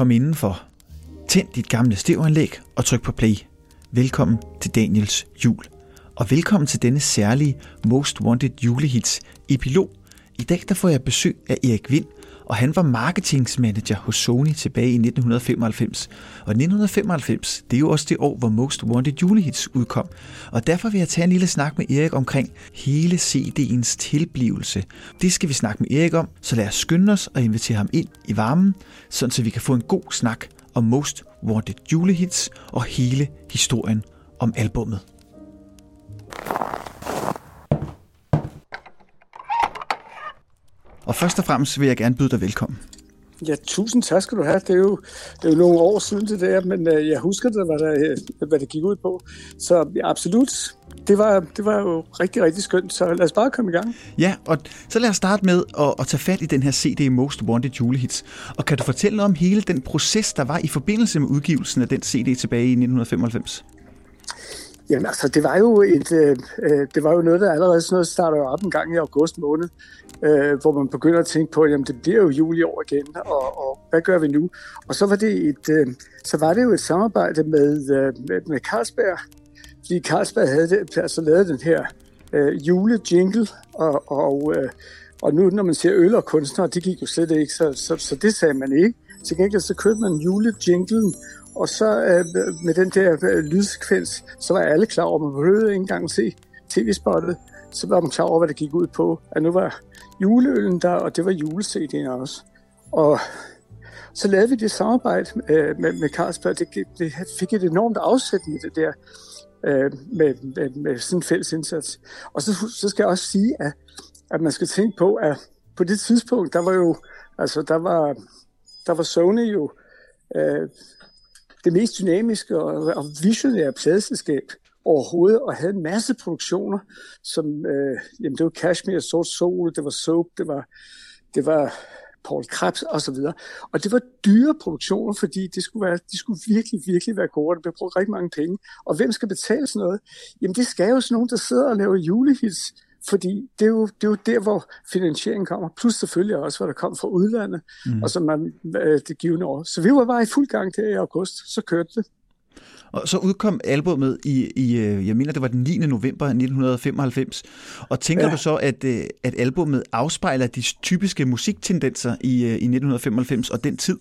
Kom indenfor. Tænd dit gamle stereoanlæg og tryk på play. Velkommen til Daniels jul. Og velkommen til denne særlige Most Wanted julehits epilog. I dag der får jeg besøg af Erik Vind, og han var marketingsmanager hos Sony tilbage i 1995. Og 1995, det er jo også det år, hvor Most Wanted Julehits udkom. Og derfor vil jeg tage en lille snak med Erik omkring hele CD'ens tilblivelse. Det skal vi snakke med Erik om, så lad os skynde os og invitere ham ind i varmen, sådan så vi kan få en god snak om Most Wanted Julehits og hele historien om albummet. Og først og fremmest vil jeg gerne byde dig velkommen. Ja, tusind tak skal du have. Det er jo, det er jo nogle år siden det der, men øh, jeg husker det, hvad, der, øh, hvad det gik ud på. Så ja, absolut, det var, det var jo rigtig, rigtig skønt. Så lad os bare komme i gang. Ja, og så lad os starte med at, at tage fat i den her CD Most Wanted Julehits. Og kan du fortælle om hele den proces, der var i forbindelse med udgivelsen af den CD tilbage i 1995? Jamen altså, det var jo et, øh, øh, det var jo noget, der allerede sådan noget startede op en gang i august måned, øh, hvor man begynder at tænke på, jamen det bliver jo jul i år igen, og, og hvad gør vi nu? Og så var det et, øh, så var det jo et samarbejde med, øh, med, med Carlsberg, fordi Carlsberg havde det, altså lavet den her øh, julejingle, og, og, øh, og nu når man ser øl og kunstnere, det gik jo slet ikke, så, så, så det sagde man ikke. Til gengæld så købte man julejinglen, og så øh, med den der øh, lydsekvens, så var alle klar over, at man behøvede ikke engang se tv-spottet. Så var man klar over, hvad det gik ud på. At nu var juleølen der, og det var julecd'en også. Og så lavede vi det samarbejde øh, med, med Carlsberg. Det, det fik et enormt afsæt i det der øh, med, med, med sådan en fælles indsats. Og så, så skal jeg også sige, at, at man skal tænke på, at på det tidspunkt, der var jo, altså der var, der var Sony jo øh, det mest dynamiske og, og visionære pladeselskab overhovedet, og havde en masse produktioner, som, øh, jamen det var Kashmir, Sort Sol, det var Soap, det var, det var Paul Krebs og så videre. Og det var dyre produktioner, fordi det skulle være, de skulle virkelig, virkelig være gode, og der blev brugt rigtig mange penge. Og hvem skal betale sådan noget? Jamen det skal jo sådan nogen, der sidder og laver julehits, fordi det er, jo, det er jo der, hvor finansieringen kommer. Plus selvfølgelig også, hvad der kom fra udlandet, mm. og som man øh, det givende år. Så vi var bare i fuld gang der i august, så kørte det. Og så udkom albumet i, i, øh, jeg mener, det var den 9. november 1995. Og tænker ja. du så, at, øh, at albumet afspejler de typiske musiktendenser i, i 1995 og den tid?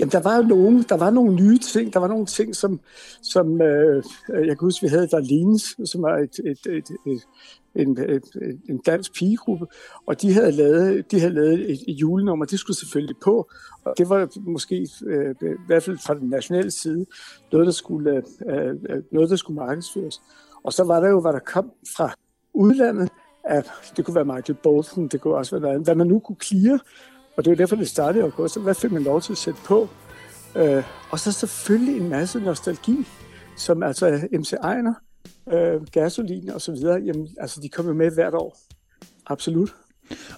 Jamen, der var jo nogle, der var nogle nye ting. Der var nogle ting, som, som øh, jeg kan huske, vi havde der Lines, som var et, et, et, et, en, et, en dansk pigegruppe, og de havde lavet, de havde lavet et, et julenummer, det skulle selvfølgelig på, og det var måske, øh, i hvert fald fra den nationale side, noget, der skulle, øh, øh noget, der skulle markedsføres. Og så var der jo, hvad der kom fra udlandet, at det kunne være Michael Bolton, det kunne også være noget andet, hvad man nu kunne klire, og det var derfor, det startede i august. Hvad fik man lov til at sætte på? Øh, og så selvfølgelig en masse nostalgi, som altså MC Ejner, øh, gasolin og så videre, jamen, altså de kommer med hvert år. Absolut.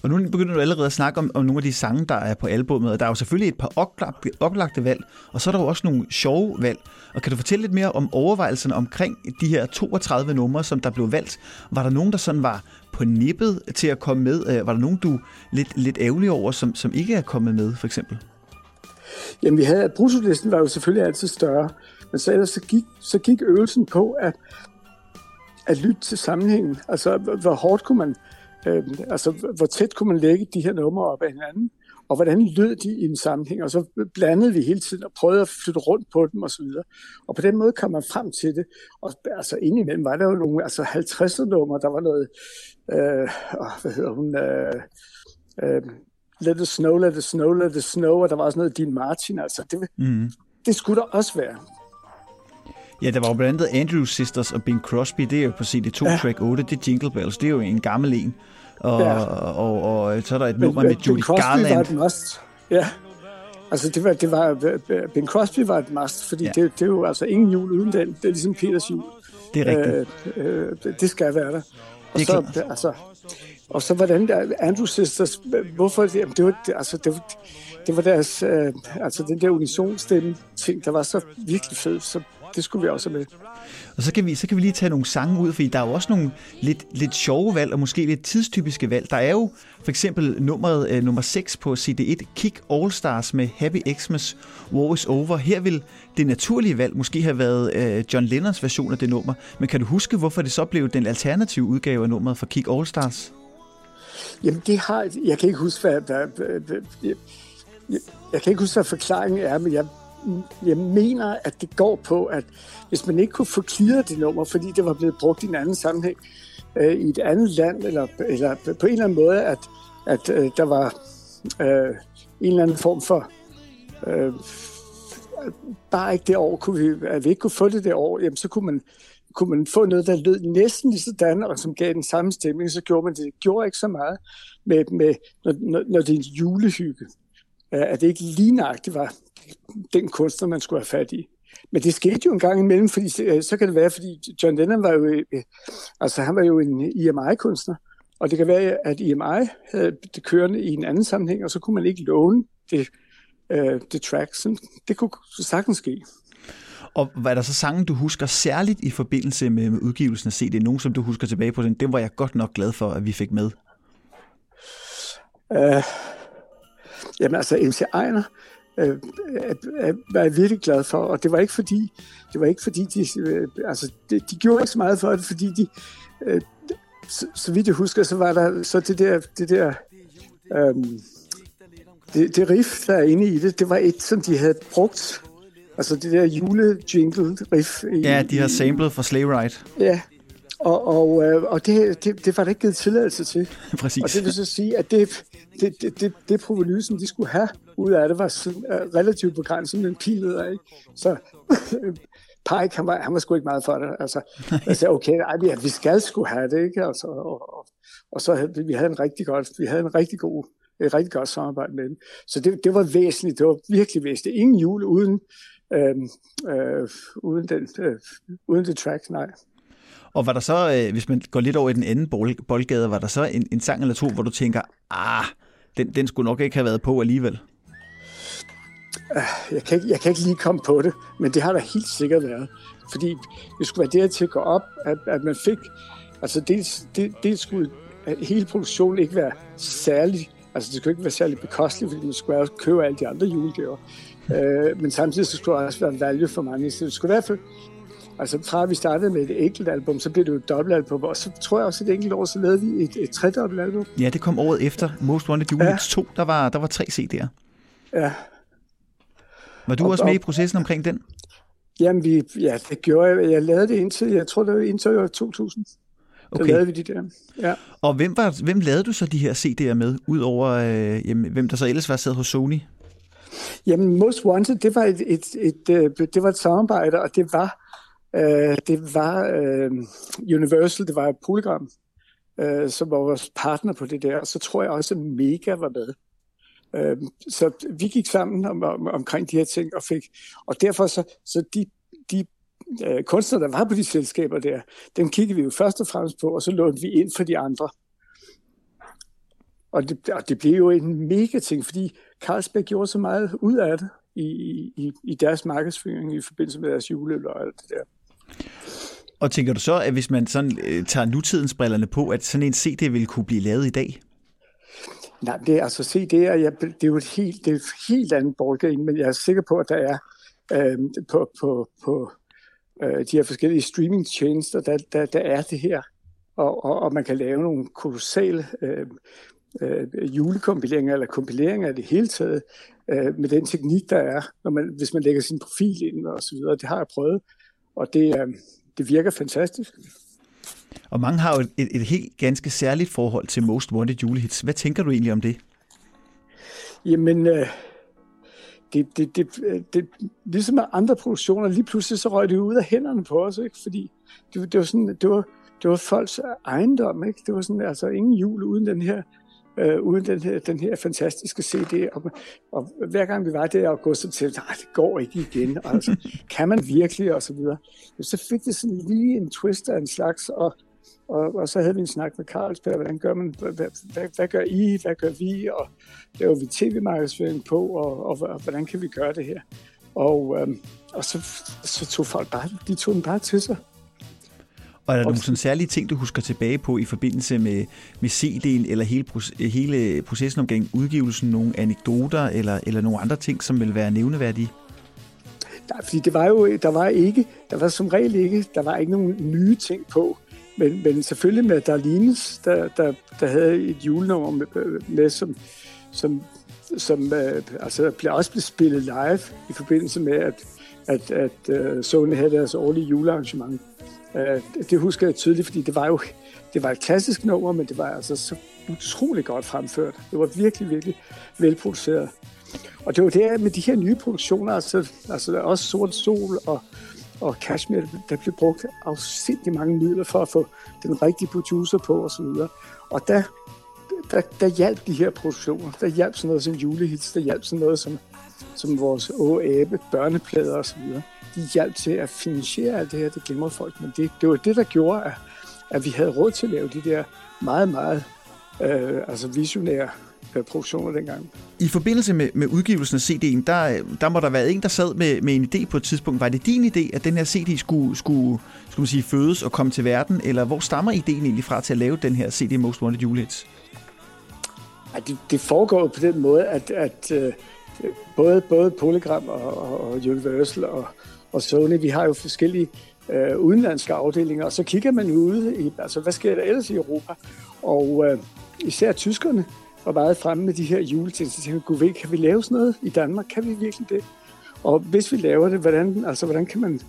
Og nu begynder du allerede at snakke om, om nogle af de sange, der er på albummet, og der er jo selvfølgelig et par oplagte, oplagte valg, og så er der jo også nogle sjove valg. Og kan du fortælle lidt mere om overvejelserne omkring de her 32 numre, som der blev valgt? Var der nogen, der sådan var på nippet til at komme med? Øh, var der nogen, du lidt, lidt ærgerlig over, som, som ikke er kommet med, for eksempel? Jamen, vi havde, bruttolisten var jo selvfølgelig altid større, men så ellers så gik, så gik øvelsen på at, at lytte til sammenhængen. Altså, hvor hårdt kunne man, øh, altså, hvor tæt kunne man lægge de her numre op af hinanden, og hvordan lød de i en sammenhæng, og så blandede vi hele tiden og prøvede at flytte rundt på dem osv. Og, og på den måde kom man frem til det. Og altså indimellem var der jo nogle altså 50'er numre, der var noget, øh, hvad hedder hun, øh, øh, Let it snow, let it snow, let it snow, og der var også noget Dean Martin, altså det, mm. det skulle der også være. Ja, der var jo blandt andet Andrew Sisters og Bing Crosby, det er jo på CD2 ja. track 8, det er Jingle Bells, det er jo en gammel en. Og, ja. og, og, og så er der et nummer med Judy Garland. Var et must. Ja, altså det var, det var, Bing Crosby var et must, fordi ja. det, det er jo altså ingen jul uden den. Det er ligesom Peters jul. Det er rigtigt. Øh, øh, det skal være der. Og det er så, altså, og så hvordan der, Andrew Sisters, hvorfor det, det var, det, altså, det, det var deres, øh, altså den der unisonstemme ting, der var så virkelig fed, så det skulle vi også have med. Og så kan, vi, så kan vi lige tage nogle sange ud, fordi der er jo også nogle lidt, lidt sjove valg, og måske lidt tidstypiske valg. Der er jo for eksempel nummeret øh, nummer 6 på CD1, Kick All Stars med Happy Xmas, War is Over. Her vil det naturlige valg måske have været øh, John Lennons version af det nummer. Men kan du huske, hvorfor det så blev den alternative udgave af nummeret for Kick All Stars? Jamen det har, jeg kan ikke huske, hvad, hvad, hvad, hvad jeg, jeg kan ikke huske, hvad forklaringen er, men jeg, jeg mener, at det går på, at hvis man ikke kunne få clearet det nummer, fordi det var blevet brugt i en anden sammenhæng, øh, i et andet land, eller, eller på en eller anden måde, at, at øh, der var øh, en eller anden form for... Øh, bare ikke det år, kunne vi, at vi ikke kunne få det det år, jamen så kunne man, kunne man få noget, der lød næsten lige sådan, og som gav den samme stemning, så gjorde man det. Det gjorde ikke så meget, med, med, når, når det er en julehygge. At det ikke lige nøjagtigt var den kunstner, man skulle have fat i. Men det skete jo en gang imellem, fordi så kan det være, fordi John Lennon var jo, øh, altså han var jo en EMI-kunstner, og det kan være, at EMI havde det kørende i en anden sammenhæng, og så kunne man ikke låne det, øh, det track. Så det kunne sagtens ske. Og hvad er der så sange, du husker særligt i forbindelse med, med udgivelsen af CD? Nogen, som du husker tilbage på den? Det var jeg godt nok glad for, at vi fik med. Uh, jamen altså, MC Ejner uh, var jeg virkelig glad for, og det var ikke fordi, det var ikke fordi de, uh, altså, de, de gjorde ikke så meget for det, fordi de, uh, så, så vidt jeg husker, så var der så det der, det der, um, det, det riff, der er inde i det, det var et, som de havde brugt Altså det der jule-jingle riff. I, ja, de har samlet fra Slay Ride. Ja, og, og, øh, og det, det, det var der ikke givet tilladelse til. Præcis. Og det vil så sige, at det, det, det, det, det provenysen, de skulle have ud af det, var sådan, uh, relativt begrænset med en pil nedad, ikke? Så Pike, han var, han var sgu ikke meget for det. Altså, jeg sagde, okay, ej, vi, vi skal sgu have det, ikke? Altså, og, og, og så havde vi havde en rigtig godt, vi havde en rigtig god et rigtig godt samarbejde med dem. Så det, det var væsentligt, det var virkelig væsentligt. Ingen jul uden, øh, øh, uden, den, øh, uden det track, nej. Og var der så, øh, hvis man går lidt over i den anden bold, boldgade, var der så en, en sang eller to, hvor du tænker, ah, den, den skulle nok ikke have været på alligevel? Ah, jeg kan, ikke, jeg kan ikke lige komme på det, men det har der helt sikkert været. Fordi det skulle være der til at gå op, at, at man fik... Altså dels, det, dels skulle hele produktionen ikke være særlig... Altså det skulle ikke være særlig bekosteligt, fordi man skulle også købe alle de andre julegaver. Øh, men samtidig så skulle der også være value for mange. Så det skulle i hvert fald, altså fra vi startede med et enkelt album, så blev det jo et dobbeltalbum, og så tror jeg også, et enkelt år, så lavede vi et, et tredobbelt album. Ja, det kom året efter Most Wanted Jule ja. 2, der var, der var tre CD'er. Ja. Var du og, også med og, i processen omkring den? Jamen, vi, ja, det gjorde jeg. Jeg lavede det indtil, jeg tror, det var indtil år 2000. Okay. Så lavede vi de der. Ja. Og hvem, var, hvem lavede du så de her CD'er med, udover øh, jamen, hvem der så ellers var sad hos Sony? Jamen, Most Wanted, det var et, et, et, et, øh, det var et samarbejde, og det var, øh, det var øh, Universal, det var Polygram, øh, som var vores partner på det der. Så tror jeg også, at Mega var med. Øh, så vi gik sammen om, om, omkring de her ting, og fik, og derfor så, så de, de øh, kunstnere, der var på de selskaber der, dem kiggede vi jo først og fremmest på, og så lånte vi ind for de andre. Og det, og det blev jo en mega ting, fordi Carlsberg gjorde så meget ud af det i, i, i deres markedsføring i forbindelse med deres juleøl og alt det der. Og tænker du så, at hvis man sådan øh, tager nutidens brillerne på, at sådan en CD vil kunne blive lavet i dag? Nej, det er altså CD'er, jeg, det er jo et helt, det er et helt andet ballgame, men jeg er sikker på, at der er øh, på, på, på øh, de her forskellige streamingtjenester, der, der, der er det her, og, og, og man kan lave nogle kolossale øh, øh, julekompileringer eller kompileringer af det hele taget øh, med den teknik, der er, når man, hvis man lægger sin profil ind og så videre. Det har jeg prøvet, og det, øh, det virker fantastisk. Og mange har jo et, et, et helt ganske særligt forhold til Most Wanted julehits. Hvad tænker du egentlig om det? Jamen, øh, det, det, det, det, ligesom med andre produktioner, lige pludselig så røg det ud af hænderne på os, ikke? fordi det, det var sådan, det var, det var folks ejendom, ikke? Det var sådan, altså ingen jul uden den her øh, uden den her, den her fantastiske CD. Og, og hver gang vi var der i august, så tænkte jeg, det går ikke igen. Altså, kan man virkelig? Og så videre. Så fik det sådan lige en twist af en slags, og, og, og så havde vi en snak med Carlsberg, hvordan gør man, hvad, hvad, hvad gør I, hvad gør vi, og laver vi tv-markedsføring på, og, og, og hvordan kan vi gøre det her? Og, øh, og så, så tog folk bare, de tog den bare til sig. Og er der nogle sådan særlige ting, du husker tilbage på i forbindelse med, med CD'en, eller hele, hele processen omkring udgivelsen, nogle anekdoter, eller, eller nogle andre ting, som vil være nævneværdige? Nej, fordi det var jo, der var ikke, der var som regel ikke, der var ikke nogen nye ting på. Men, men selvfølgelig med Darlines, der, der, der havde et julenummer med, med som, som, som øh, altså, blev også blevet spillet live i forbindelse med, at, at, at uh, Sony havde deres årlige julearrangement. Øh, det husker jeg tydeligt, fordi det var jo det var et klassisk nummer, men det var altså så utrolig godt fremført. Det var virkelig, virkelig velproduceret. Og det var det med de her nye produktioner, altså, altså også Sort Sol og, og Kashmir, der blev brugt afsindelig mange midler for at få den rigtige producer på osv. Og, og der, der, der hjalp de her produktioner. Der hjalp sådan noget som julehits, der hjalp sådan noget som, som vores Åge børneplader osv. De hjalp til at finansiere alt det her, det glemmer folk. Men det, det var det, der gjorde, at, at vi havde råd til at lave de der meget, meget øh, altså visionære øh, produktioner dengang. I forbindelse med, med udgivelsen af CD'en, der, der må der være en, der sad med, med en idé på et tidspunkt. Var det din idé, at den her CD skulle, skulle, skulle man sige, fødes og komme til verden? Eller hvor stammer ideen egentlig fra til at lave den her CD Most Wanted Julehits? Ja, det, det foregår på den måde, at, at uh, både, både Polygram og, og Universal og, og Sony, vi har jo forskellige øh, udenlandske afdelinger, og så kigger man ude i, altså hvad sker der ellers i Europa? Og øh, især tyskerne var meget fremme med de her juleting, så tænkte jeg, gud kan vi lave sådan noget i Danmark? Kan vi virkelig det? Og hvis vi laver det, hvordan, altså, hvordan, kan, man,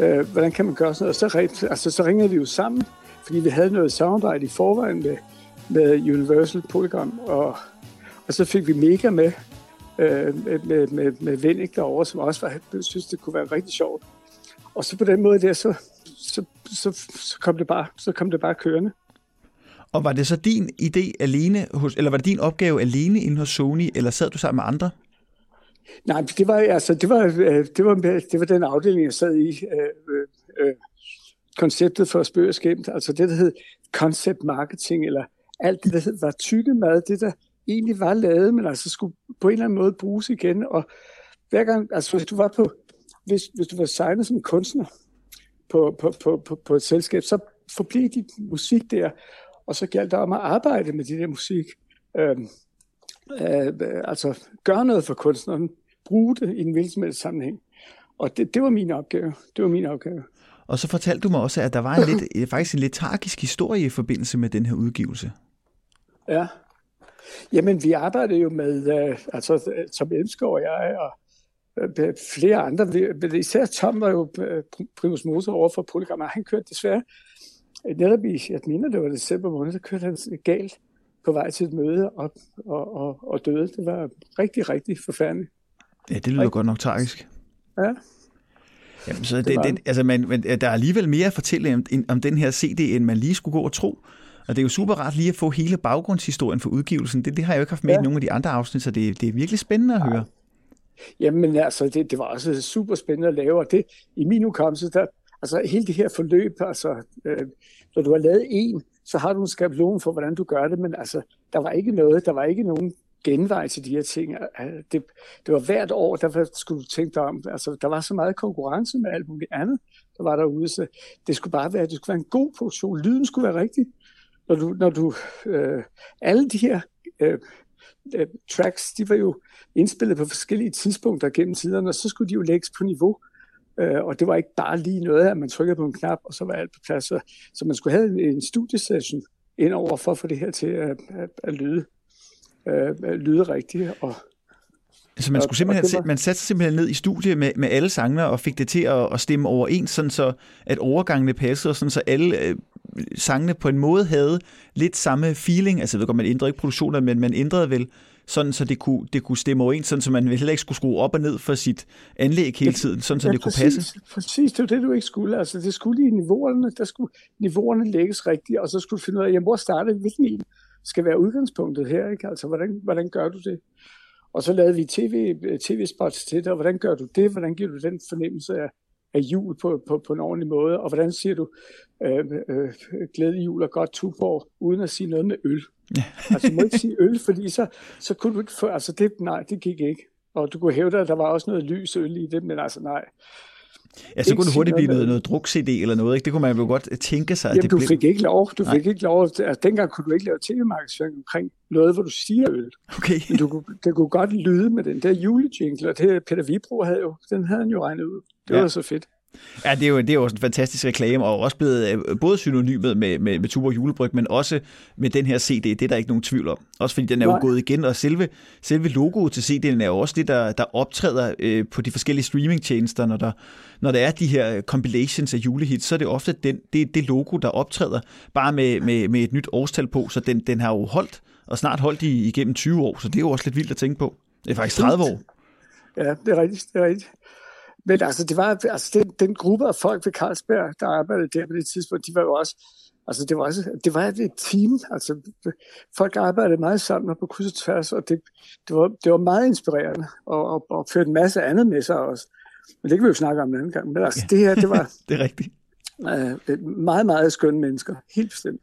øh, hvordan kan man gøre sådan noget? Og så, altså, så ringede vi jo sammen, fordi vi havde noget samarbejde i forvejen med, med Universal Polygon, og, og så fik vi mega med, øh, med, med, med, Vennik derovre, som også var, synes, det kunne være rigtig sjovt. Og så på den måde der, så, så, så, så, kom, det bare, så kom det bare kørende. Og var det så din idé alene, hos, eller var det din opgave alene inde hos Sony, eller sad du sammen med andre? Nej, det var, altså, det var, øh, det var, det var den afdeling, jeg sad i. Øh, øh, konceptet for spørgeskæmt, altså det, der hed concept marketing, eller alt det, der hed, var tykke mad, det der egentlig var lavet, men altså skulle på en eller anden måde bruges igen. Og hver gang, altså hvis du var på, hvis, hvis du var signet som kunstner på, på, på, på, på et selskab, så forblev dit musik der, og så galt det om at arbejde med det der musik. Øh, øh, altså gøre noget for kunstneren, bruge det i en hvilken som helst sammenhæng. Og det, det var min opgave. Det var min opgave. Og så fortalte du mig også, at der var en lidt, faktisk en lidt tragisk historie i forbindelse med den her udgivelse. Ja. Jamen, vi arbejdede jo med, øh, altså som Elmskov og jeg, og øh, flere andre. Især Tom var jo øh, primus motor over for Polygram, han kørte desværre netop i, jeg mener, det var december måned, så kørte han galt på vej til et møde og, og, og, og døde. Det var rigtig, rigtig forfærdeligt. Ja, det lyder rigtig. godt nok tragisk. Ja. Jamen, så det, det, det, altså, man, man, der er alligevel mere at fortælle om, om den her CD, end man lige skulle gå og tro. Og det er jo super rart lige at få hele baggrundshistorien for udgivelsen. Det, det har jeg jo ikke haft med ja. i nogle af de andre afsnit, så det, det er virkelig spændende at høre. Jamen altså, det, det var også super spændende at lave, og det, i min ukommelse, der, Altså hele det her forløb, altså øh, når du har lavet en, så har du en skabelon for, hvordan du gør det, men altså, der var ikke noget, der var ikke nogen genvej til de her ting. Det, det var hvert år, der skulle du tænke dig om. Altså, der var så meget konkurrence med alt muligt andet, der var derude, så det skulle bare være, det skulle være en god produktion. Lyden skulle være rigtig. Når du, når du øh, alle de her øh, øh, tracks, de var jo indspillet på forskellige tidspunkter gennem tiderne, og så skulle de jo lægges på niveau. Øh, og det var ikke bare lige noget, at man trykkede på en knap, og så var alt på plads. Så, så man skulle have en, en studiesession indover for at få det her til at, at, at lyde, øh, at lyde rigtigt. Og, så man, skulle simpelthen, var... man satte sig simpelthen ned i studiet med, med alle sangene og fik det til at, at stemme overens, sådan så at overgangene passede, og sådan så alle øh, sangene på en måde havde lidt samme feeling. Altså jeg ved godt, man ændrede ikke produktionen, men man ændrede vel sådan så det kunne, det kunne stemme overens, sådan så man heller ikke skulle skrue op og ned for sit anlæg hele tiden, sådan så ja, det præcis, kunne passe. Præcis, det var det, du ikke skulle. Altså, det skulle i niveauerne, der skulle niveauerne lægges rigtigt, og så skulle du finde ud af, jamen, hvor starter hvilken en skal være udgangspunktet her, ikke? Altså, hvordan, hvordan gør du det? Og så lavede vi TV, tv-spots til det, og hvordan gør du det? Hvordan giver du den fornemmelse af, af jul på, på, på en ordentlig måde? Og hvordan siger du øh, øh, glædelig jul og godt tuborg, uden at sige noget med øl? Ja. altså, du må ikke sige øl, fordi så, så kunne du ikke få, altså det, nej, det gik ikke. Og du kunne hæve at der var også noget lys øl i det, men altså nej. Ja, så kunne det hurtigt blive noget, noget druk-CD eller noget, ikke? Det kunne man jo godt tænke sig. Jamen, det du blev... fik ikke lov. Du Nej. fik ikke lov. Altså, dengang kunne du ikke lave tv-markedsføring omkring noget, hvor du siger øl. Okay. Men du, det kunne godt lyde med den der julejingle, og det Peter Vibro havde jo, den havde han jo regnet ud. Det ja. var så fedt. Ja, det er, jo, det er jo en fantastisk reklame, og også blevet øh, både synonymet med, med, med Tuborg Julebryg, men også med den her CD, det er der ikke nogen tvivl om. Også fordi den er Nej. jo gået igen, og selve, selve logoet til CD'en er jo også det, der, der optræder øh, på de forskellige streamingtjenester, når der, når der er de her compilations af julehits, så er det ofte den, det, det logo, der optræder, bare med, med, med et nyt årstal på, så den, den har jo holdt, og snart holdt i, igennem 20 år, så det er jo også lidt vildt at tænke på. Det er faktisk 30 år. Ja, det er rigtigt, det er rigtigt. Men altså, det var, altså den, den gruppe af folk ved Carlsberg, der arbejdede der på det tidspunkt, de var jo også, altså det var, også, det var et team, altså folk arbejdede meget sammen på kryds og tværs, og det, det, var, det var meget inspirerende, og, og, og førte en masse andet med sig også. Men det kan vi jo snakke om en anden gang. Men altså, ja. det her, det var... det er rigtigt. Øh, meget, meget skønne mennesker. Helt bestemt.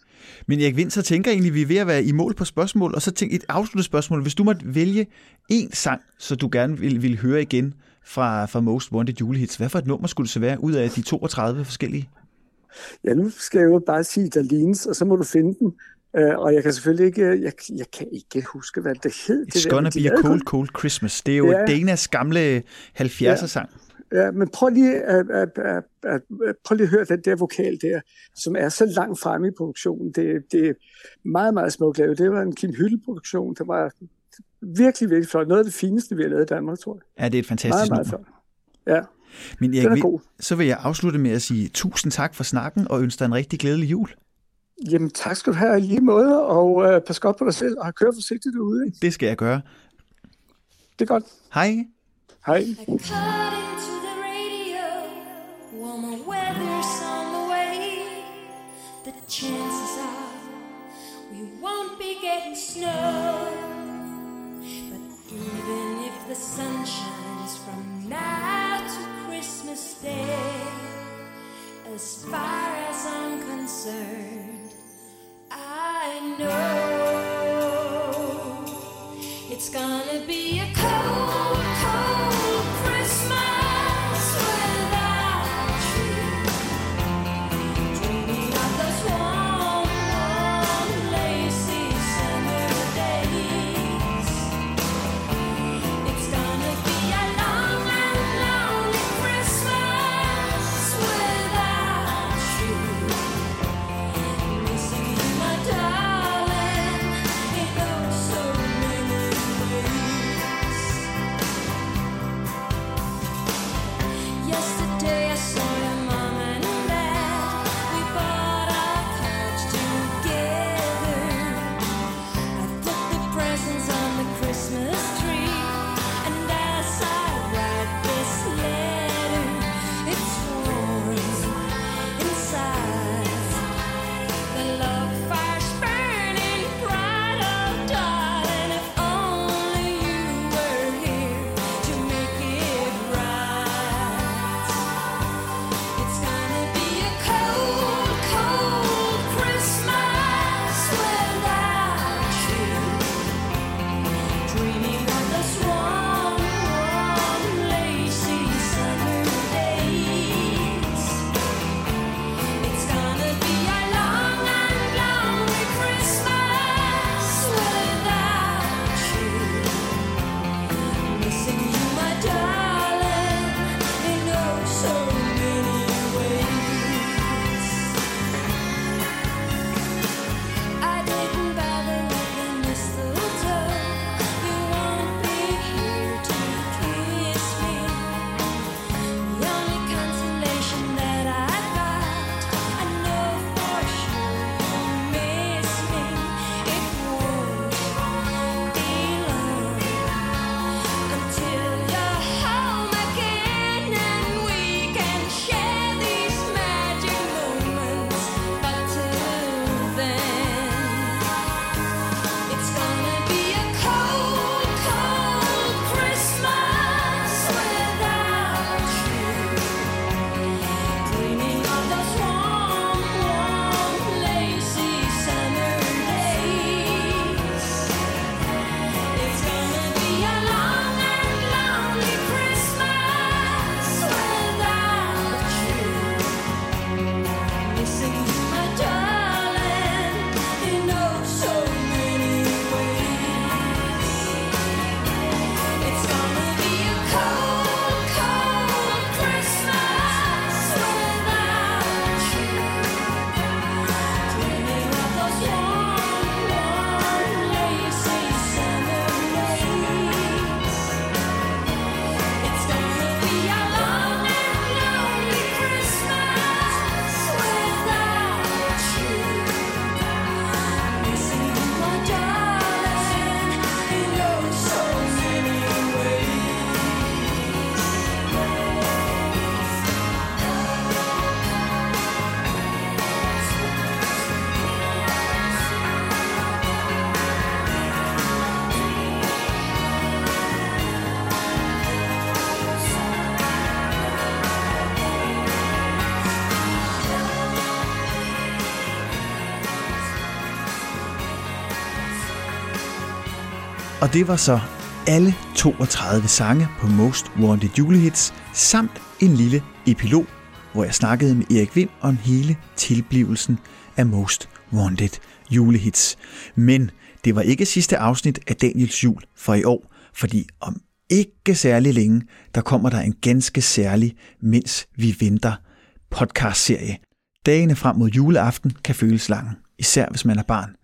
Men Erik Vind, så tænker jeg egentlig, at vi er ved at være i mål på spørgsmål, og så tænk et afsluttet spørgsmål. Hvis du måtte vælge en sang, så du gerne vil, vil høre igen, fra, fra Most Wanted julehits. Hvad for et nummer skulle det så være ud af de 32 forskellige? Ja, nu skal jeg jo bare sige Darlines, og så må du finde den. Uh, og jeg kan selvfølgelig ikke, jeg, jeg kan ikke huske, hvad det hed. It's det gonna der, be a cold, cold Christmas. Det er jo ja. Danas gamle 70'er-sang. Ja. Ja, men prøv lige at, at, at, at, prøv lige at høre den der vokal der, som er så langt fremme i produktionen. Det, det er meget, meget smukt lavet. Det var en Kim Hylle-produktion. Det var virkelig, virkelig flot. Noget af det fineste, vi har lavet i Danmark, tror jeg. Ja, det er et fantastisk meget, nummer. Meget flot. Ja. Men Erik, er god. så vil jeg afslutte med at sige tusind tak for snakken og ønske dig en rigtig glædelig jul. Jamen tak skal du have i lige måde, og uh, pas godt på dig selv, og kør forsigtigt derude. Ikke? Det skal jeg gøre. Det er godt. Hej. Hej. Chances are we won't be getting snow. But even if the sun shines from now to Christmas Day, as far as I'm concerned, I know be out. Og det var så alle 32 sange på Most Wanted julehits, samt en lille epilog, hvor jeg snakkede med Erik Vind om hele tilblivelsen af Most Wanted julehits. Men det var ikke sidste afsnit af Daniels jul for i år, fordi om ikke særlig længe, der kommer der en ganske særlig, mens vi venter podcast-serie. Dagene frem mod juleaften kan føles lange, især hvis man er barn.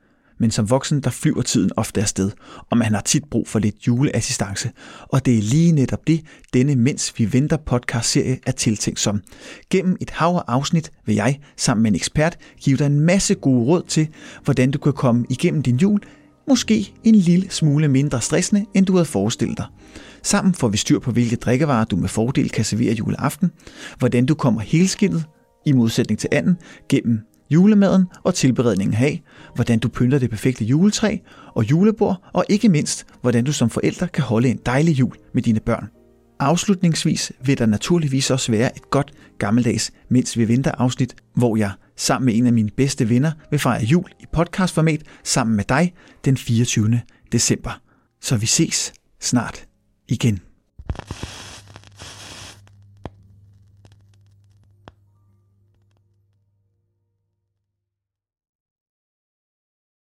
Men som voksen, der flyver tiden ofte afsted, og man har tit brug for lidt juleassistance. Og det er lige netop det, denne Mens vi venter podcast-serie er tiltænkt som. Gennem et hav af afsnit vil jeg, sammen med en ekspert, give dig en masse gode råd til, hvordan du kan komme igennem din jul, måske en lille smule mindre stressende, end du havde forestillet dig. Sammen får vi styr på, hvilke drikkevarer du med fordel kan servere juleaften, hvordan du kommer helskindet, i modsætning til anden, gennem julemaden og tilberedningen af, hvordan du pynter det perfekte juletræ og julebord, og ikke mindst, hvordan du som forælder kan holde en dejlig jul med dine børn. Afslutningsvis vil der naturligvis også være et godt gammeldags Mens vi venter afsnit, hvor jeg sammen med en af mine bedste venner vil fejre jul i podcastformat sammen med dig den 24. december. Så vi ses snart igen.